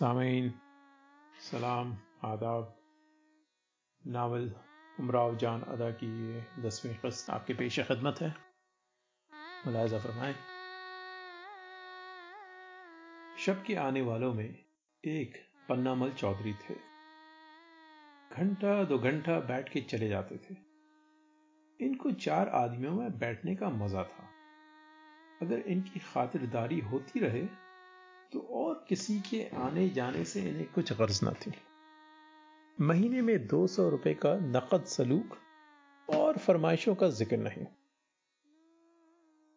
सामीन, सलाम, आदाब। नावल, उमराव जान अदा की ये दसवीं किस्त आपके पेश खदमत है। मुलाजा फरमाएँ। शब के आने वालों में एक पन्नामल चौधरी थे। घंटा दो घंटा बैठ के चले जाते थे। इनको चार आदमियों में बैठने का मज़ा था। अगर इनकी खातिरदारी होती रहे तो और किसी के आने जाने से इन्हें कुछ गर्ज न थी। महीने में दो सौ रुपए का नकद सलूक और फरमाइशों का ज़िक्र नहीं।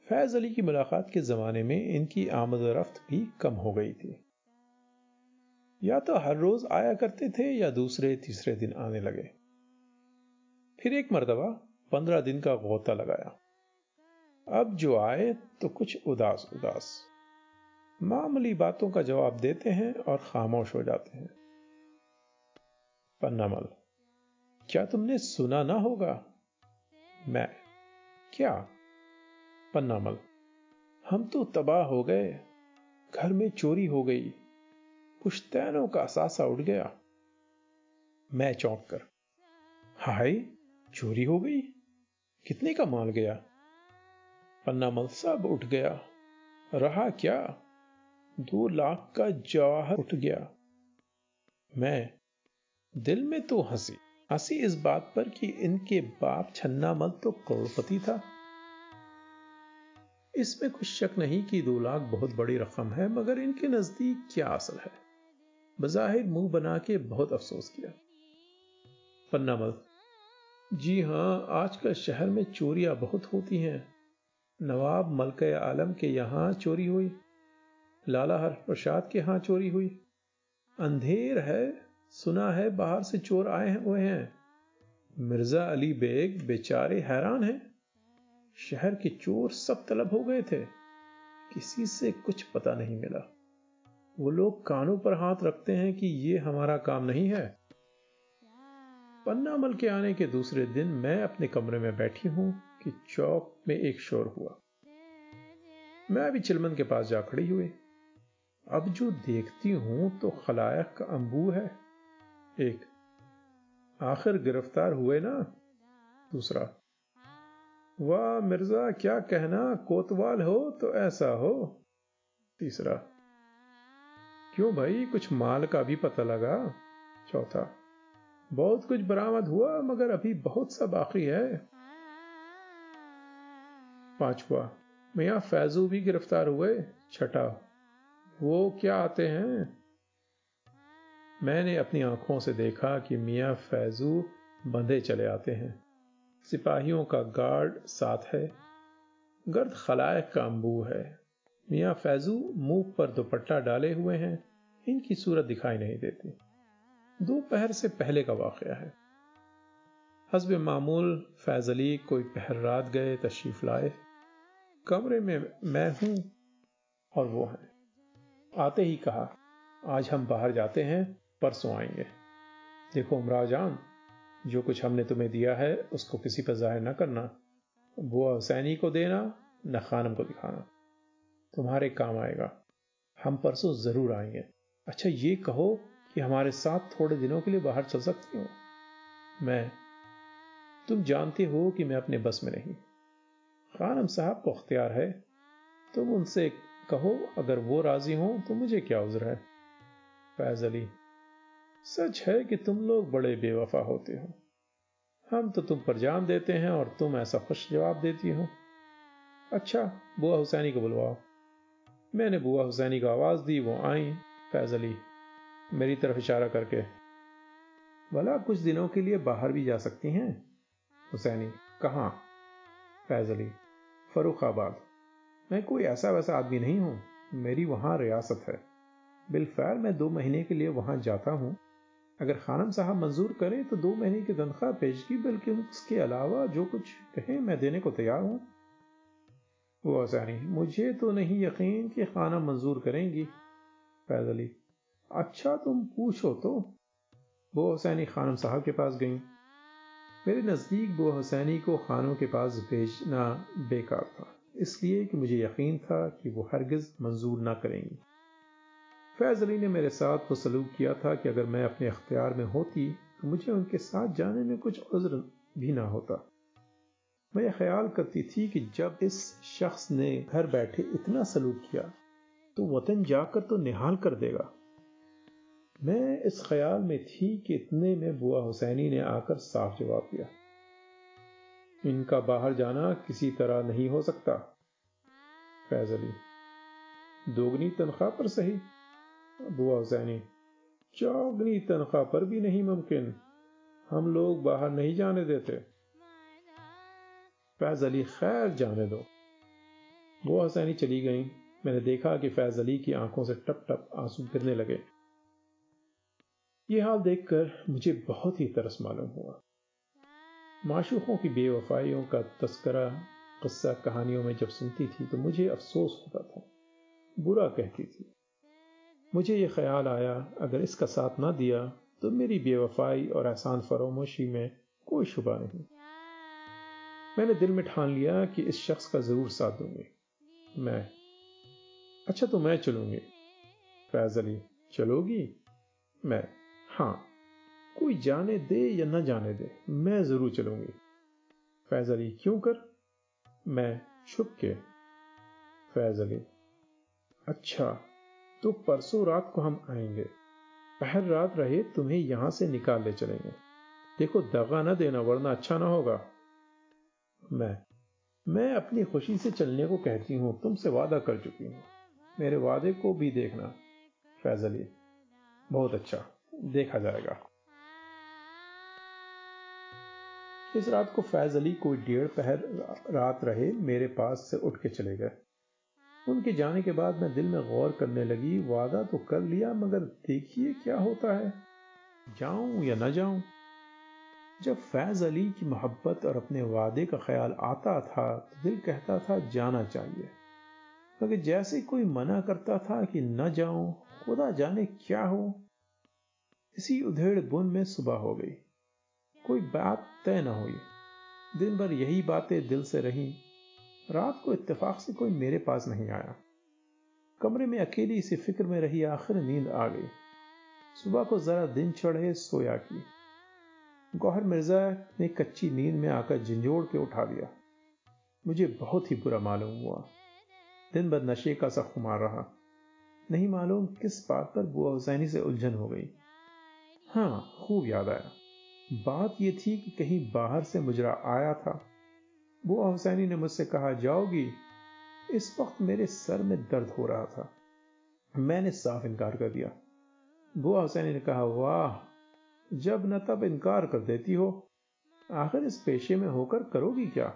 फैज अली की मुलाकात के जमाने में इनकी आमद रफ्त भी कम हो गई थी। या तो हर रोज आया करते थे या दूसरे, तीसरे दिन आने लगे। फिर एक मरतबा पंद्रह दिन का गोता लगाया। अब जो आए तो कुछ उदास उदास। मामूली बातों का जवाब देते हैं और खामोश हो जाते हैं। पन्नामल क्या तुमने सुना ना होगा? मैं, क्या? पन्नामल हम तो तबाह हो गए। घर में चोरी हो गई। पुश्तैनों का सासा उठ गया। मैं चौंक कर, हाय, चोरी हो गई? कितने का माल गया? पन्ना मल, सब उठ गया। रहा क्या? दो लाख का जवाहर उठ गया। मैं दिल में तो हँसी हँसी इस बात पर कि इनके बाप छन्ना मल तो करोड़पति था। इसमें कुछ शक नहीं कि दो लाख बहुत बड़ी रकम है, मगर इनके नज़दीक क्या असल है? बज़ाहिर मुँह बना के बहुत अफसोस किया। पन्नामल जी हाँ, आजकल शहर में चोरियाँ बहुत होती हैं। नवाब मलक आलम के यहाँ चोरी हुई। लाला हर प्रसाद के यहाँ चोरी हुई। अंधेर है, सुना है, बाहर से चोर आए हुए हैं। मिर्ज़ा अली बेग बेचारे हैरान हैं। शहर के चोर सब तलब हो गए थे। किसी से कुछ पता नहीं मिला। वो लोग कानों पर हाथ रखते हैं कि ये हमारा काम नहीं है। पन्ना मल के आने के दूसरे दिन मैं अपने कमरे में बैठी हूँ कि चौक में एक शोर हुआ। मैं अभी चिलमन के पास जा खड़ी हुई। अब जो देखती हूँ तो खलायक का अंबू है। एक, आखिर गिरफ़्तार हुए ना? दूसरा, वाह मिर्ज़ा, क्या कहना? कोतवाल हो तो ऐसा हो। तीसरा, क्यों भाई, कुछ माल का भी पता लगा? चौथा, बहुत कुछ बरामद हुआ, मगर अभी बहुत सा बाकी है। पांचवा, मियाँ फैजू भी गिरफ़्तार हुए? छठा वो क्या आते हैं? मैंने अपनी आँखों से देखा कि मियाँ फैजू बंधे चले आते हैं। सिपाहियों का गार्ड साथ है। गर्द खलायक का अंबू है। मियाँ फैजू मुँह पर दुपट्टा डाले हुए हैं। इनकी सूरत दिखाई नहीं देती। दोपहर से पहले का वाकया है। हसब मामूल फैज अली कोई पहर रात गए तशरीफ़ लाए। कमरे में मैं हूँ और वो हैं। आते ही कहा, आज हम बाहर जाते हैं, परसों आएँगे। देखो उमरा जान जो कुछ हमने तुम्हें दिया है, उसको किसी पर ज़ाहिर ना करना। बुआ हुसैनी को देना, न खानम को दिखाना। तुम्हारे काम आएगा। हम परसों ज़रूर आएँगे। अच्छा ये कहो कि हमारे साथ थोड़े दिनों के लिए बाहर चल सकती हो। मैं, तुम जानते हो कि मैं अपने बस में नहीं। खानम साहब को अख्तियार है, तुम उनसे कहो, अगर वो राज़ी हो तो मुझे क्या उजर है? फैज अली, सच है कि तुम लोग बड़े बेवफा होते हो। हम तो तुम पर जान देते हैं और तुम ऐसा खुश जवाब देती हो। अच्छा बुआ हुसैनी को बुलवाओ। मैंने बुआ हुसैनी को आवाज़ दी, वो आई। फैज अली, मेरी तरफ़ इशारा करके, भला कुछ दिनों के लिए बाहर भी जा सकती हैं? हुसैनी, कहा? फैज अली, फरुखाबाद। मैं कोई ऐसा वैसा आदमी नहीं हूँ। मेरी वहाँ रियासत है। बिलफैल मैं दो महीने के लिए वहाँ जाता हूँ। अगर खानम साहब मंजूर करें तो दो महीने की तनख्वाह पेशगी, बल्कि उसके अलावा जो कुछ कहें मैं देने को तैयार हूँ। वो हुसैनी मुझे तो नहीं यकीन कि खाना मंजूर करेंगी, फैज अली। अच्छा तुम पूछो तो। वो हुसैनी खानम साहब के पास गई। मेरे नज़दीक वो हुसैनी को खानों के पास भेजना बेकार था। इसलिए कि मुझे यकीन था कि वो हरगिज मंजूर ना करेंगी। फैज अली ने मेरे साथ वो सलूक किया था कि अगर मैं अपने अख्तियार में होती तो मुझे उनके साथ जाने में कुछ उज्र भी ना होता। मैं ख्याल करती थी कि जब इस शख्स ने घर बैठे इतना सलूक किया तो वतन जाकर तो निहाल कर देगा। मैं इस ख्याल में थी कि इतने में बुआ हुसैनी ने आकर साफ़ जवाब दिया। इनका बाहर जाना किसी तरह नहीं हो सकता। फैज अली दोगुनी तनख्वाह पर सही। बुआ हुसैनी चौगनी तनख्वाह पर भी नहीं मुमकिन। हम लोग बाहर नहीं जाने देते। फैज अली खैर जाने दो। बुआ हुसैनी चली गई। मैंने देखा कि फैज अली की आँखों से टप टप आँसू गिरने लगे। यह हाल देखकर मुझे बहुत ही तरस मालूम हुआ। माशूकों की बेवफाइयों का तस्करा कस्सा कहानियों में जब सुनती थी तो मुझे अफसोस होता था। बुरा कहती थी। मुझे यह ख्याल आया, अगर इसका साथ ना दिया तो मेरी बेवफाई और एहसान फरोमोशी में कोई शुबा नहीं। मैंने दिल में ठान लिया कि इस शख्स का ज़रूर साथ दूँगी। मैं अच्छा तो मैं चलूँगी। फैज अली, चलोगी? मैं हाँ। कोई जाने दे या न जाने दे, मैं ज़रूर चलूँगी। फैज अली क्यों कर? मैं छुप के। फैज अली अच्छा तो परसों रात को हम आएँगे। पहर रात रहे, तुम्हें यहाँ से निकाल ले चलेंगे। देखो, दगा न देना, वरना अच्छा ना होगा। मैं मैं अपनी खुशी से चलने को कहती हूँ, तुमसे वादा कर चुकी हूँ। मेरे वादे को भी देखना। फैज अली, बहुत अच्छा देखा जाएगा। इस रात को फैज अली कोई डेढ़ पहर रात रहे, मेरे पास से उठ के चले गए। उनके जाने के बाद मैं दिल में गौर करने लगी, वादा तो कर लिया, मगर देखिए क्या होता है। जाऊँ या ना जाऊँ? जब फैज अली की मोहब्बत और अपने वादे का ख्याल आता था तो दिल कहता था, जाना चाहिए। मगर जैसे कोई मना करता था कि न जाऊँ, खुदा जाने क्या हो। इसी उधेड़ बुन में सुबह हो गई। कोई बात तय न हुई। दिन भर यही बातें दिल से रही। रात को इत्तेफाक से कोई मेरे पास नहीं आया। कमरे में अकेली इसी फ़िक्र में रही, आखिर नींद आ गई। सुबह को जरा दिन चढ़े, सोया की। गौहर मिर्ज़ा ने कच्ची नींद में आकर झंझोड़ के उठा दिया मुझे बहुत ही बुरा मालूम हुआ। दिन भर नशे का सा खुमार रहा। नहीं मालूम किस बात पर बुआ हुसैनी से उलझन हो गई। हाँ खूब याद आया। बात यह थी कि कहीं बाहर से मुजरा आया था। बुआ हुसैनी ने मुझसे कहा, जाओगी, इस वक्त मेरे सर में दर्द हो रहा था। मैंने साफ़ इनकार कर दिया। बुआ हुसैनी ने कहा, वाह, जब न तब इनकार कर देती हो। आखिर इस पेशे में होकर करोगी क्या?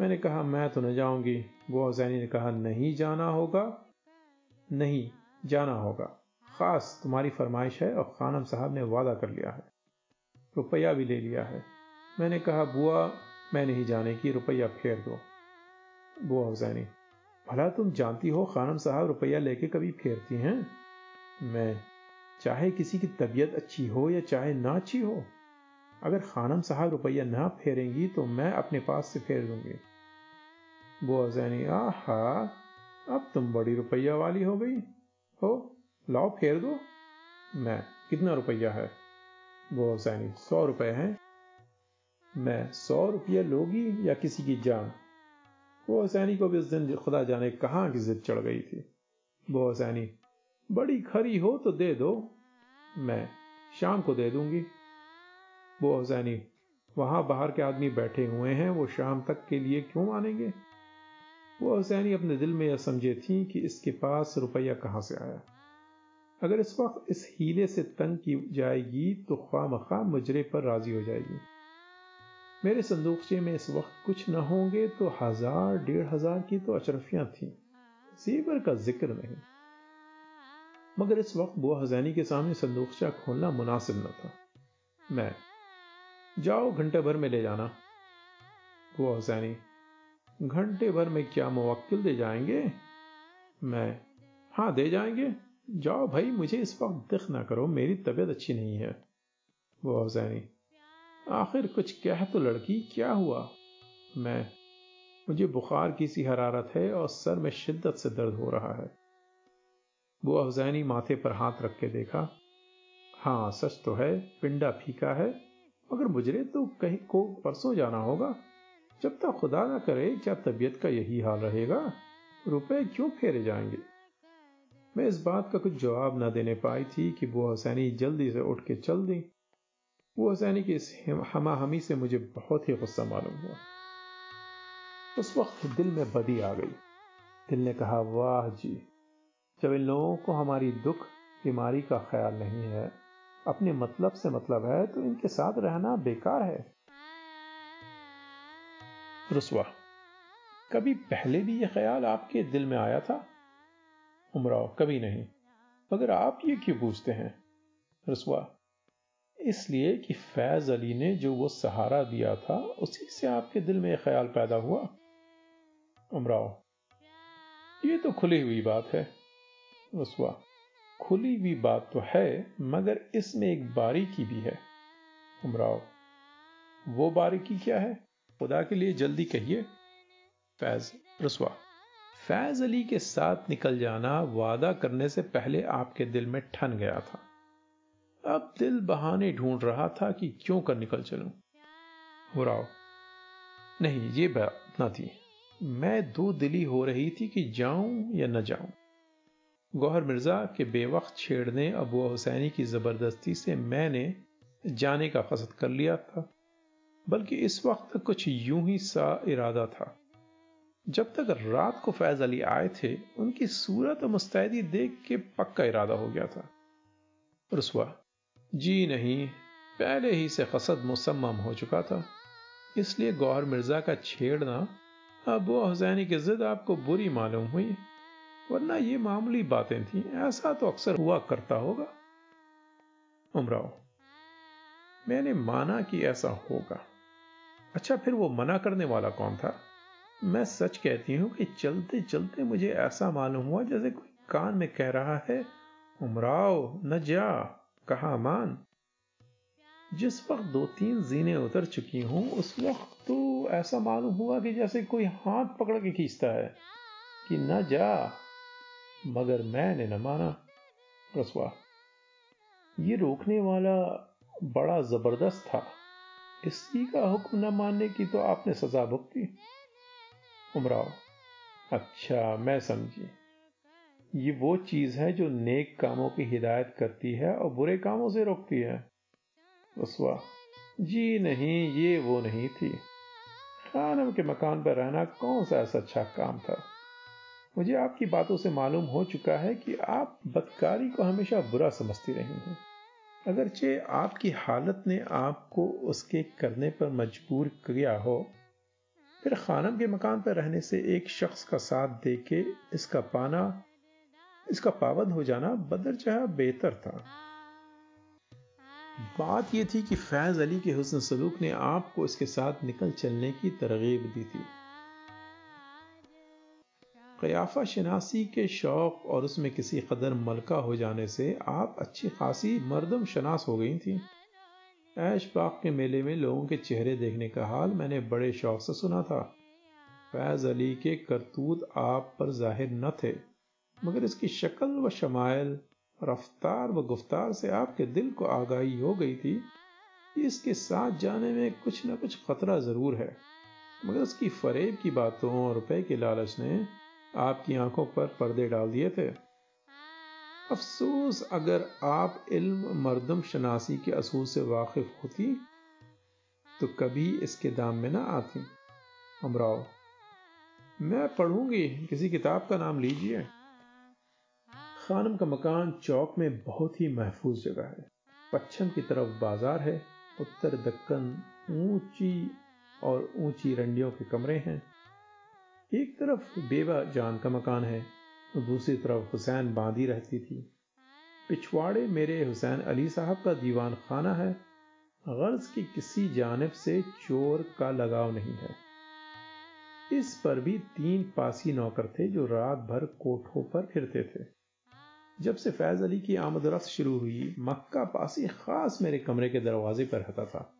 मैंने कहा, मैं तो न जाऊँगी। बुआ हुसैनी ने कहा, नहीं जाना होगा। नहीं, जाना होगा। खास, तुम्हारी फरमाइश है और खानम साहब ने वादा कर लिया है। रुपया भी ले लिया है। मैंने कहा, बुआ, मैं नहीं जाने की, रुपया फेर दो। बुआ हुसैनी, भला तुम जानती हो खानम साहब रुपया लेके कभी फेरती हैं? मैं, चाहे किसी की तबीयत अच्छी हो या चाहे ना अच्छी हो, अगर खानम साहब रुपया ना फेरेंगी तो मैं अपने पास से फेर दूँगी। बुआ हुसैनी, आहा, अब तुम बड़ी रुपया वाली हो गई। हो, लाओ फेर दो। मैं, कितना रुपया है? वो हुसैनी सौ रुपए हैं। मैं सौ रुपये लोगी या किसी की जान? वो हुसैनी को भी उस दिन खुदा जाने कहाँ की जिद चढ़ गई थी। वो हुसैनी बड़ी खरी हो तो दे दो, मैं शाम को दे दूँगी। वो हुसैनी वहाँ बाहर के आदमी बैठे हुए हैं, वो शाम तक के लिए क्यों मानेंगे वो हुसैनी अपने दिल में यह समझे थी कि इसके पास रुपया कहाँ से आया। अगर इस वक्त इस हीले से तंग की जाएगी तो ख्वा मखा मुजरे पर राज़ी हो जाएगी। मेरे संदूकचे में इस वक्त कुछ न होंगे तो हज़ार, डेढ़ हज़ार की तो अशरफियाँ थी। जीवर का ज़िक्र नहीं। मगर इस वक्त बुआ हजैनी के सामने संदूकचा खोलना मुनासिब न था। मैं, जाओ घंटे भर में ले जाना। बुआ हजैनी घंटे भर में क्या मुवक्किल दे जाएँगे? मैं, हाँ, दे जाएँगे। जाओ भाई, मुझे इस वक्त दिख ना करो, मेरी तबीयत अच्छी नहीं है। वो अफजैनी, आखिर कुछ कह तो लड़की, क्या हुआ? मैं, मुझे बुखार की सी हरारत है और सर में शिद्दत से दर्द हो रहा है। वो अफजैनी माथे पर हाथ रख के देखा हाँ सच तो है, पिंडा फीका है, मगर मुझे तो कहीं को परसों जाना होगा। जब तक खुदा ना करे, क्या तबीयत का यही हाल रहेगा? रुपए क्यों फेरे जाएँगे? मैं इस बात का कुछ जवाब न देने पाई थी कि वो हसैनी जल्दी से उठ के चल दी। वो हसैनी की इस हमा हमी से मुझे बहुत ही गुस्सा मालूम हुआ। उस वक्त दिल में बदी आ गई। दिल ने कहा, वाह जी, जब इन लोगों को हमारी दुख, बीमारी का ख्याल नहीं है, अपने मतलब से मतलब है तो इनके साथ रहना बेकार है। रुसवा, कभी पहले भी यह ख्याल आपके दिल में आया था? उमराव कभी नहीं। मगर आप ये क्यों पूछते हैं? रसुआ, इसलिए कि फैज अली ने जो वो सहारा दिया था, उसी से आपके दिल में ख्याल पैदा हुआ? उमराव ये तो खुली हुई बात है। रसुआ, खुली हुई बात तो है, मगर इसमें एक बारीकी भी है। उमराव वो बारीकी क्या है? खुदा के लिए जल्दी कहिए। फैज रसवा फैज अली के साथ निकल जाना वादा करने से पहले आपके दिल में ठन गया था। अब दिल बहाने ढूंढ रहा था कि क्यों कर निकल चलूँ। हुराव नहीं, ये बात ना थी। मैं दो दिली हो रही थी कि जाऊँ या न जाऊँ। गौहर मिर्ज़ा के बेवक्त छेड़ने अबू हुसैनी की ज़बरदस्ती से मैंने जाने का कसद कर लिया था, बल्कि इस वक्त कुछ यूँ ही सा इरादा था। जब तक रात को फैज अली आए थे, उनकी सूरत और मुस्तैदी देख के पक्का इरादा हो गया था। रसुआ जी नहीं, पहले ही से कसद मुसम्मम हो चुका था। इसलिए गौहर मिर्ज़ा का छेड़ना अबू हुसैनी की जिद आपको बुरी मालूम हुई, वरना ये मामूली बातें थी, ऐसा तो अक्सर हुआ करता होगा। उमराव, मैंने माना कि ऐसा होगा। अच्छा फिर वो मना करने वाला कौन था? मैं सच कहती हूँ कि चलते चलते मुझे ऐसा मालूम हुआ जैसे कोई कान में कह रहा है उमराओ न जा, कहा मान जिस वक्त दो तीन जीने उतर चुकी हूँ, उस वक्त तो ऐसा मालूम हुआ कि जैसे कोई हाथ पकड़ के खींचता है कि न जा, मगर मैंने न माना। रसवा, ये रोकने वाला बड़ा ज़बरदस्त था। इसी का हुक्म न मानने की तो आपने सजा भुगती। उमराव। अच्छा मैं समझी। ये वो चीज़ है जो नेक कामों की हिदायत करती है और बुरे कामों से रोकती है। रसवा जी नहीं, ये वो नहीं थी। खानम के मकान पर रहना कौन सा ऐसा अच्छा काम था? मुझे आपकी बातों से मालूम हो चुका है कि आप बदकारी को हमेशा बुरा समझती रही हैं। अगरचे आपकी हालत ने आपको उसके करने पर मजबूर किया हो फिर खानम के मकान पर रहने से एक शख्स का साथ दे के इसका पाना, इसका पाबंद हो जाना बदर चाह बेहतर था। बात यह थी कि फैज अली के हुसन सलूक ने आपको इसके साथ निकल चलने की तरगीब दी थी। कयाफा शनासी के शौक और उसमें किसी कदर मलका हो जाने से आप अच्छी खासी मरदम शनास हो गई थी। ऐश पाक के मेले में लोगों के चेहरे देखने का हाल मैंने बड़े शौक से सुना था। फैज अली के करतूत आप पर ज़ाहिर न थे, मगर इसकी शक्ल व शमायल, रफ्तार व गुफ्तार से आपके दिल को आगाही हो गई थी। कि इसके साथ जाने में कुछ न कुछ खतरा ज़रूर है, मगर उसकी फरेब की बातों और रुपए के लालच ने आपकी आँखों पर पर्दे डाल दिए थे। अफसोस, अगर आप इल्म मर्दम शनासी के असूल से वाकिफ होती तो कभी इसके दाम में ना आती। अमराव मैं पढ़ूँगी, किसी किताब का नाम लीजिए। खानम का मकान चौक में बहुत ही महफूज जगह है। पश्चिम की तरफ़ बाज़ार है, उत्तर दक्कन ऊँची और ऊँची रंडियों के कमरे हैं। एक तरफ़ बेबा जान का मकान है तो दूसरी तरफ़ हुसैन बांधी रहती थी। पिछवाड़े मेरे हुसैन अली साहब का दीवान खाना है। गर्ज की किसी जानब से चोर का लगाव नहीं है। इस पर भी तीन पासी नौकर थे जो रात भर कोठों पर फिरते थे। जब से फैज अली की आमद रफ्त शुरू हुई, मक्का पासी खास मेरे कमरे के दरवाजे पर रहता था,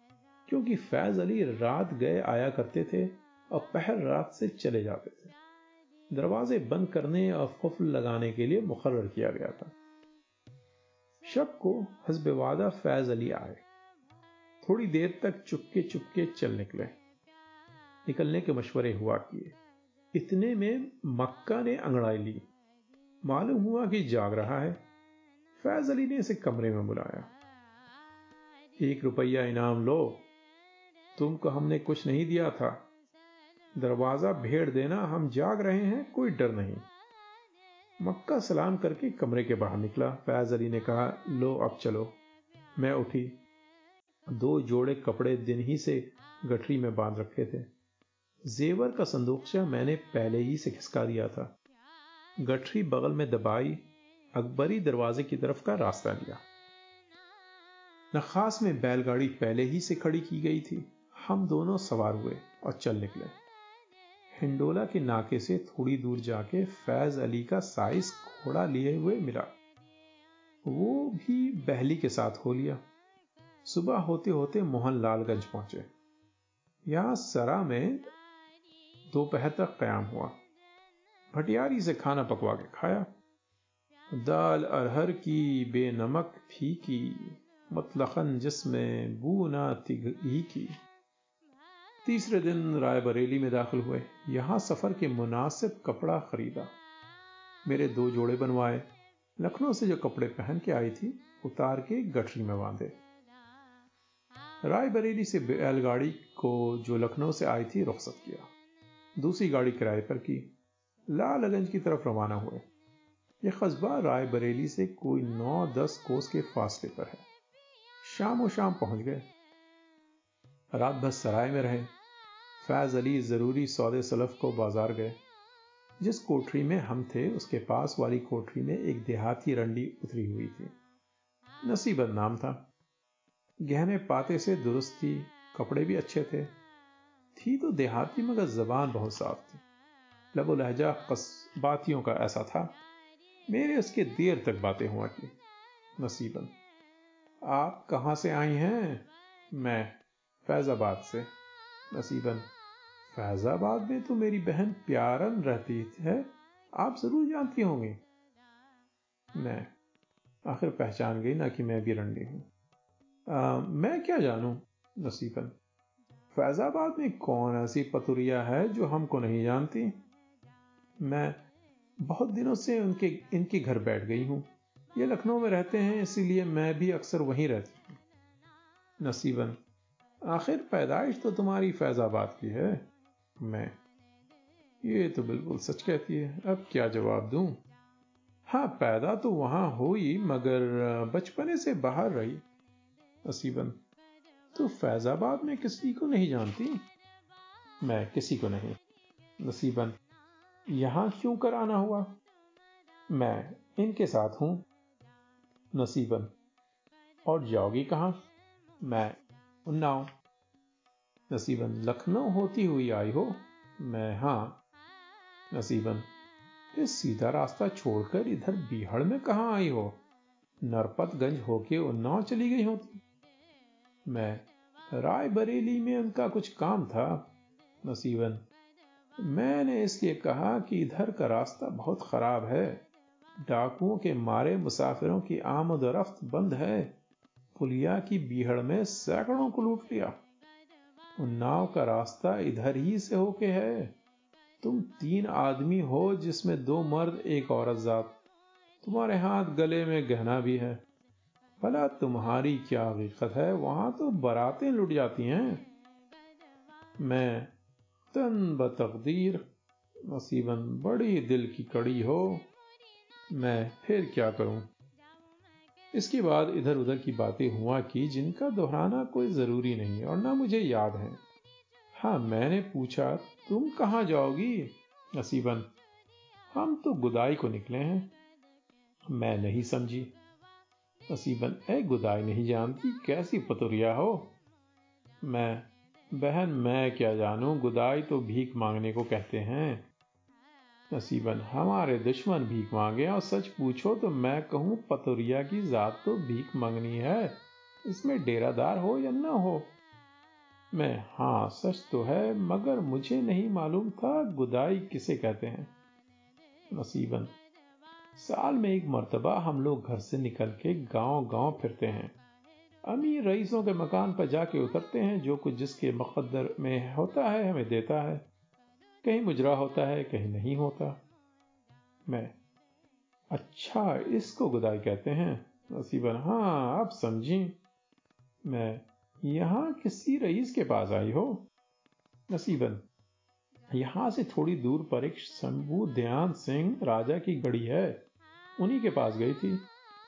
क्योंकि फैज अली रात गए आया करते थे और पहर रात से चले जाते थे। दरवाजे बंद करने और कुफल लगाने के लिए मुखर किया गया था। शब को हसब वादा फैज अली आए। थोड़ी देर तक चुपके चुपके चल निकले। निकलने के मशवरे हुआ किए। इतने में मक्का ने अंगड़ाई ली। मालूम हुआ कि जाग रहा है। फैज अली ने इसे कमरे में बुलाया। एक रुपया इनाम लो। तुमको हमने कुछ नहीं दिया था। दरवाज़ा भेड़ देना, हम जाग रहे हैं, कोई डर नहीं। मक्का सलाम करके कमरे के बाहर निकला। फैज अली ने कहा, लो, अब चलो। मैं उठी। दो जोड़े कपड़े दिन ही से गठरी में बाँध रखे थे। जेवर का संदूकशा मैंने पहले ही से खिसका दिया था। गठरी बगल में दबाई, अकबरी दरवाजे की तरफ़ का रास्ता लिया। नखास में बैलगाड़ी पहले ही से खड़ी की गई थी। हम दोनों सवार हुए और चल निकले। हिंडोला के नाके से थोड़ी दूर जाके फैज अली का साइज़ घोड़ा लिए हुए मिला। वो भी बहली के साथ हो लिया। सुबह होते होते मोहन लालगंज पहुँचे। यहाँ सरा में दोपहर तक कयाम हुआ। भटियारी से खाना पकवा के खाया। दाल अरहर की बेनमक फीकी मतलखन जिसमें बू ना तिघी की। तीसरे दिन रायबरेली में दाखिल हुए। यहाँ सफ़र के मुनासिब कपड़ा खरीदा। मेरे दो जोड़े बनवाए। लखनऊ से जो कपड़े पहन के आई थी, उतार के गठरी में बांधे। रायबरेली से बैलगाड़ी को जो लखनऊ से आई थी, रुख्सत किया। दूसरी गाड़ी किराए पर की। लालगंज की तरफ़ रवाना हुए। यह कस्बा रायबरेली से कोई नौ दस कोस के फासले पर है। शाम व शाम पहुँच गए। रात भर सराय में रहे। फैज अली ज़रूरी सौदे सलफ को बाज़ार गए। जिस कोठरी में हम थे, उसके पास वाली कोठरी में एक देहाती रंडी उतरी हुई थी। नसीब नाम था। गहने पाते से दुरुस्त थी कपड़े भी अच्छे थे। थी तो देहाती, मगर जबान बहुत साफ़ थी। लबो लहजा बातियों का ऐसा था। मेरे उसके देर तक बातें हुआ की। नसीबन, आप कहाँ से आई हैं? मैं फैजाबाद से। नसीबन। फैजाबाद में तो मेरी बहन प्यारन रहती है। आप ज़रूर जानती होंगी। मैं आखिर पहचान गई, ना कि मैं भी रंडी हूँ। मैं क्या जानूं नसीबन? फैजाबाद में कौन ऐसी पतुरिया है जो हमको नहीं जानती? मैं बहुत दिनों से उनके, इनके घर बैठ गई हूँ। ये लखनऊ में रहते हैं, इसीलिए मैं भी अक्सर वहीं रहती हूँ। नसीबन आखिर पैदाइश तो तुम्हारी फैजाबाद की है। मैं। ये तो बिल्कुल सच कहती है। अब क्या जवाब दूँ? हाँ पैदा तो वहाँ हुई, मगर बचपने से बाहर रही। नसीबन तो फैजाबाद में किसी को नहीं जानती? मैं किसी को नहीं। नसीबन, यहाँ क्यों कर आना हुआ? मैं इनके साथ हूँ। नसीबन, और जाओगी कहाँ? मैं उन्नाव नसीबन लखनऊ होती हुई आई हो, मैं हाँ, नसीबन ये सीधा रास्ता छोड़कर इधर बिहड़ में कहाँ आई हो? नरपतगंज होके उन्नाव चली गई होती। मैं रायबरेली में उनका कुछ काम था, नसीबन। मैंने इसलिए कहा कि इधर का रास्ता बहुत खराब है। डाकुओं के मारे मुसाफिरों की आमद रफ्त बंद है। पुलिया की बीहड़ में सैकड़ों को लूट लिया उन्नाव का रास्ता इधर ही से होके है। तुम तीन आदमी हो जिसमें दो मर्द, एक औरत जात। तुम्हारे हाथ गले में गहना भी है। भला तुम्हारी क्या हकीकत है? वहाँ तो बरातें लुट जाती हैं। मैं तन बतकदीर नसीबन बड़ी दिल की कड़ी हो। मैं फिर क्या करूँ? इसके बाद इधर उधर की बातें हुआ की जिनका दोहराना कोई ज़रूरी नहीं और ना मुझे याद है। हाँ मैंने पूछा, तुम कहाँ जाओगी? नसीबन, हम तो गुदाई को निकले हैं। मैं नहीं समझी। नसीबन, ए गुदाई नहीं जानती, कैसी पतुरिया हो? मैं, बहन, मैं क्या जानूं? गुदाई तो भीख मांगने को कहते हैं। नसीबन, हमारे दुश्मन भीख मांगे और सच पूछो तो मैं कहूँ, पतुरिया की जात तो भीख मांगनी है। इसमें डेरादार हो या न हो? मैं, हाँ, सच तो है, मगर मुझे नहीं मालूम था गुदाई किसे कहते हैं। नसीबन, साल में एक मर्तबा हम लोग घर से निकल के गाँव गाँव फिरते हैं। अमीर रईसों के मकान पर जाके उतरते हैं, जो कुछ जिसके मुकद्दर में होता है, हमें देता है। कहीं मुजरा होता है, कहीं नहीं होता। मैं अच्छा इसको गुदाई कहते हैं? नसीबन हाँ आप समझी। मैं, यहाँ किसी रईस के पास आई हो? नसीबन, यहाँ से थोड़ी दूर पर एक शंभू दयान सिंह राजा की गड़ी है। उन्हीं के पास गई थी।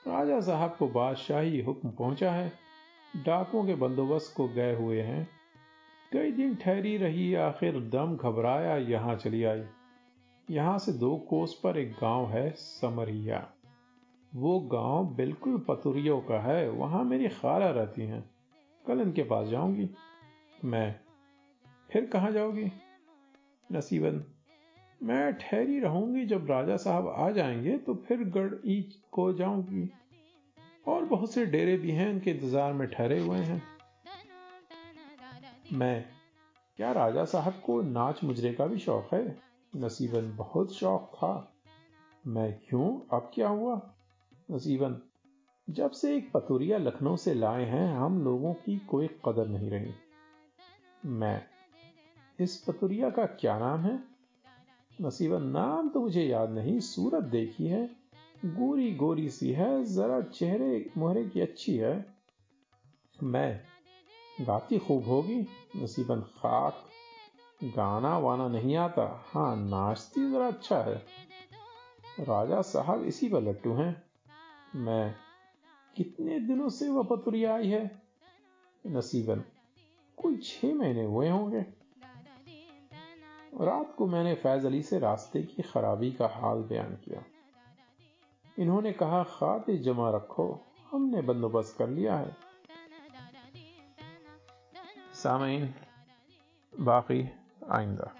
राजा साहब को बादशाही हुक्म पहुँचा है। डाकुओं के बंदोबस्त को गए हुए हैं। कई दिन ठहरी रही, आखिर दम घबराया, यहाँ चली आई। यहाँ से दो कोस पर एक गाँव है, समरिया। वो गाँव बिल्कुल पतुरियों का है, वहाँ मेरी खाला रहती हैं। कल इनके पास जाऊँगी। मैं। फिर कहा जाओगी? नसीबन। मैं ठहरी रहूँगी, जब राजा साहब आ जाएँगे तो फिर गढ़ को जाऊँगी। और बहुत से डेरे भी हैं, इनके इंतज़ार में ठहरे हुए हैं। मैं। क्या राजा साहब को नाच मुजरे का भी शौक है? नसीबन बहुत शौक था। मैं क्यों? अब क्या हुआ? नसीबन, जब से एक पतुरिया लखनऊ से लाए हैं, हम लोगों की कोई कदर नहीं रही। मैं, इस पतुरिया का क्या नाम है? नसीबन, नाम तो मुझे याद नहीं। सूरत देखी है। गोरी गोरी सी है। जरा चेहरे मोहरे की अच्छी है। मैं गाती खूब होगी, नसीबन खाक। गाना वाना नहीं आता। हाँ नाचती जरा अच्छा है। राजा साहब इसी पर लट्टू हैं। मैं, कितने दिनों से वह पतुरिया आई है? नसीबन, कोई छह महीने हुए होंगे। रात को मैंने फैज अली से रास्ते की खराबी का हाल बयान किया। इन्होंने कहा, खाते जमा रखो। हमने बंदोबस्त कर लिया है। सामीन बाकी आइंदा